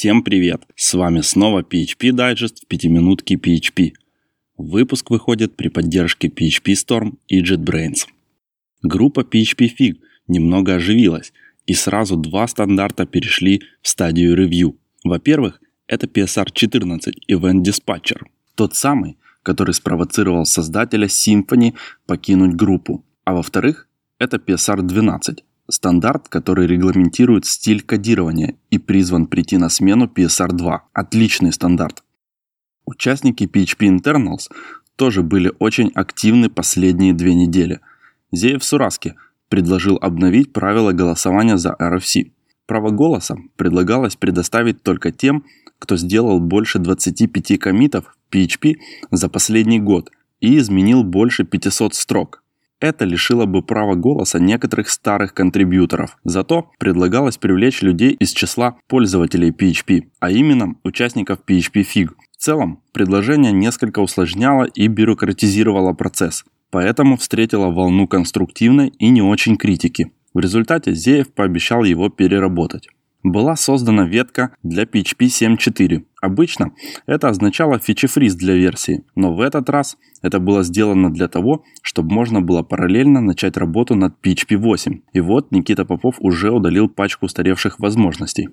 Всем привет! С вами снова PHP Digest в пятиминутке PHP. Выпуск выходит при поддержке PHP Storm и JetBrains. Группа PHP Fig немного оживилась, и сразу два стандарта перешли в стадию ревью. Во-первых, это PSR 14 Event Dispatcher, тот самый, который спровоцировал создателя Symfony покинуть группу. А во-вторых, это PSR 12, стандарт, который регламентирует стиль кодирования и призван прийти на смену PSR2. Отличный стандарт. Участники PHP Internals тоже были очень активны последние две недели. Зеев Сураски предложил обновить правила голосования за RFC. Право голоса предлагалось предоставить только тем, кто сделал больше 25 комитов в PHP за последний год и изменил больше 500 строк. Это лишило бы права голоса некоторых старых контрибьюторов. Зато предлагалось привлечь людей из числа пользователей PHP, а именно участников PHP Fig. В целом, предложение несколько усложняло и бюрократизировало процесс, поэтому встретило волну конструктивной и не очень критики. В результате Зеев пообещал его переработать была создана ветка для PHP 7.4. Обычно это означало фичи-фриз для версии, но в этот раз это было сделано для того, чтобы можно было параллельно начать работу над PHP 8. И вот Никита Попов уже удалил пачку устаревших возможностей.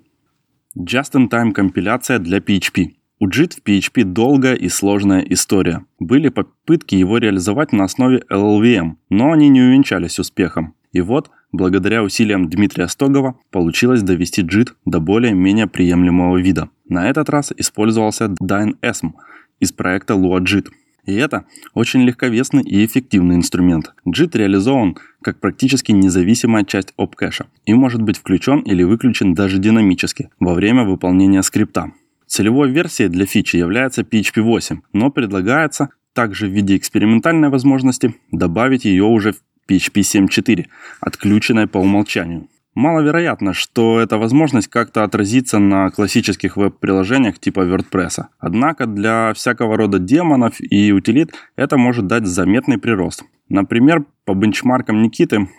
Just-in-time компиляция для PHP. У JIT в PHP долгая и сложная история. Были попытки его реализовать на основе LLVM, но они не увенчались успехом. И вот благодаря усилиям Дмитрия Стогова получилось довести JIT до более-менее приемлемого вида. На этот раз использовался DynEsm из проекта LuaJIT. И это очень легковесный и эффективный инструмент. JIT реализован как практически независимая часть OpCache и может быть включен или выключен даже динамически во время выполнения скрипта. Целевой версией для фичи является PHP 8, но предлагается также в виде экспериментальной возможности добавить ее уже в PHP 7.4, отключенной по умолчанию. Маловероятно, что эта возможность как-то отразится на классических веб-приложениях типа WordPress. Однако для всякого рода демонов и утилит это может дать заметный прирост. Например, по бенчмаркам Никиты,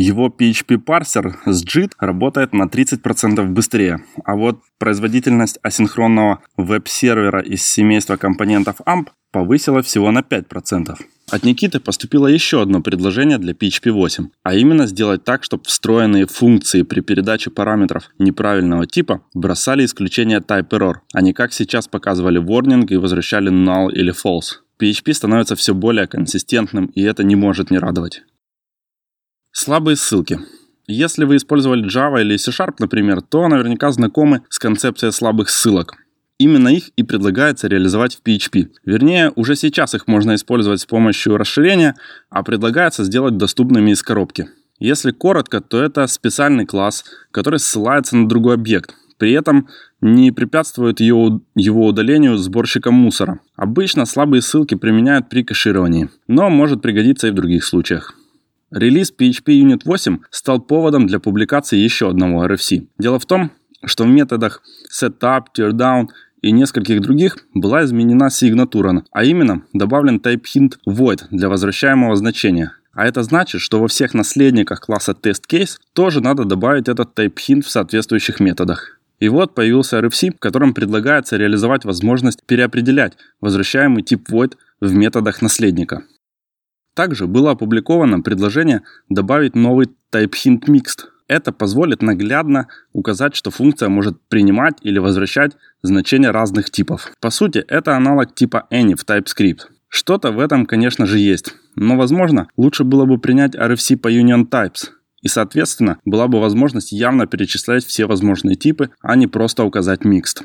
его PHP-парсер с JIT работает на 30% быстрее, а вот производительность асинхронного веб-сервера из семейства компонентов AMP повысила всего на 5%. От Никиты поступило еще одно предложение для PHP 8, а именно сделать так, чтобы встроенные функции при передаче параметров неправильного типа бросали исключение type error, а не как сейчас показывали warning и возвращали null или false. PHP становится все более консистентным, и это не может не радовать. Слабые ссылки. Если вы использовали Java или C-Sharp, например, то наверняка знакомы с концепцией слабых ссылок. Именно их и предлагается реализовать в PHP. Вернее, уже сейчас их можно использовать с помощью расширения, а предлагается сделать доступными из коробки. Если коротко, то это специальный класс, который ссылается на другой объект. При этом не препятствует его, его удалению сборщиком мусора. Обычно слабые ссылки применяют при кэшировании, но может пригодиться и в других случаях. Релиз PHP Unit 8 стал поводом для публикации еще одного RFC. Дело в том, что в методах setup, teardown и нескольких других была изменена сигнатура, а именно добавлен type hint void для возвращаемого значения. А это значит, что во всех наследниках класса testCase тоже надо добавить этот type hint в соответствующих методах. И вот появился RFC, в котором предлагается реализовать возможность переопределять возвращаемый тип void в методах наследника. Также было опубликовано предложение добавить новый type hint mixed, это позволит наглядно указать, что функция может принимать или возвращать значения разных типов. По сути, это аналог типа any в TypeScript. Что-то в этом, конечно же, есть. Но, возможно, лучше было бы принять RFC по Union Types. И, соответственно, была бы возможность явно перечислять все возможные типы, а не просто указать Mixed.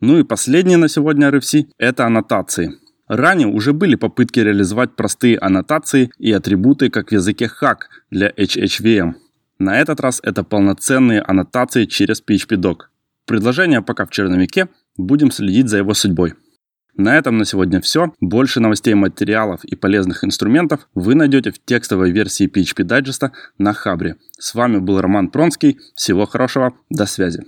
Ну и последнее на сегодня RFC – это аннотации. Ранее уже были попытки реализовать простые аннотации и атрибуты, как в языке Hack для HHVM. На этот раз это полноценные аннотации через PHP-doc. Предложение пока в черновике, будем следить за его судьбой. На этом на сегодня все. Больше новостей, материалов и полезных инструментов вы найдете в текстовой версии PHP Digest на Хабре. С вами был Роман Пронский. Всего хорошего. До связи.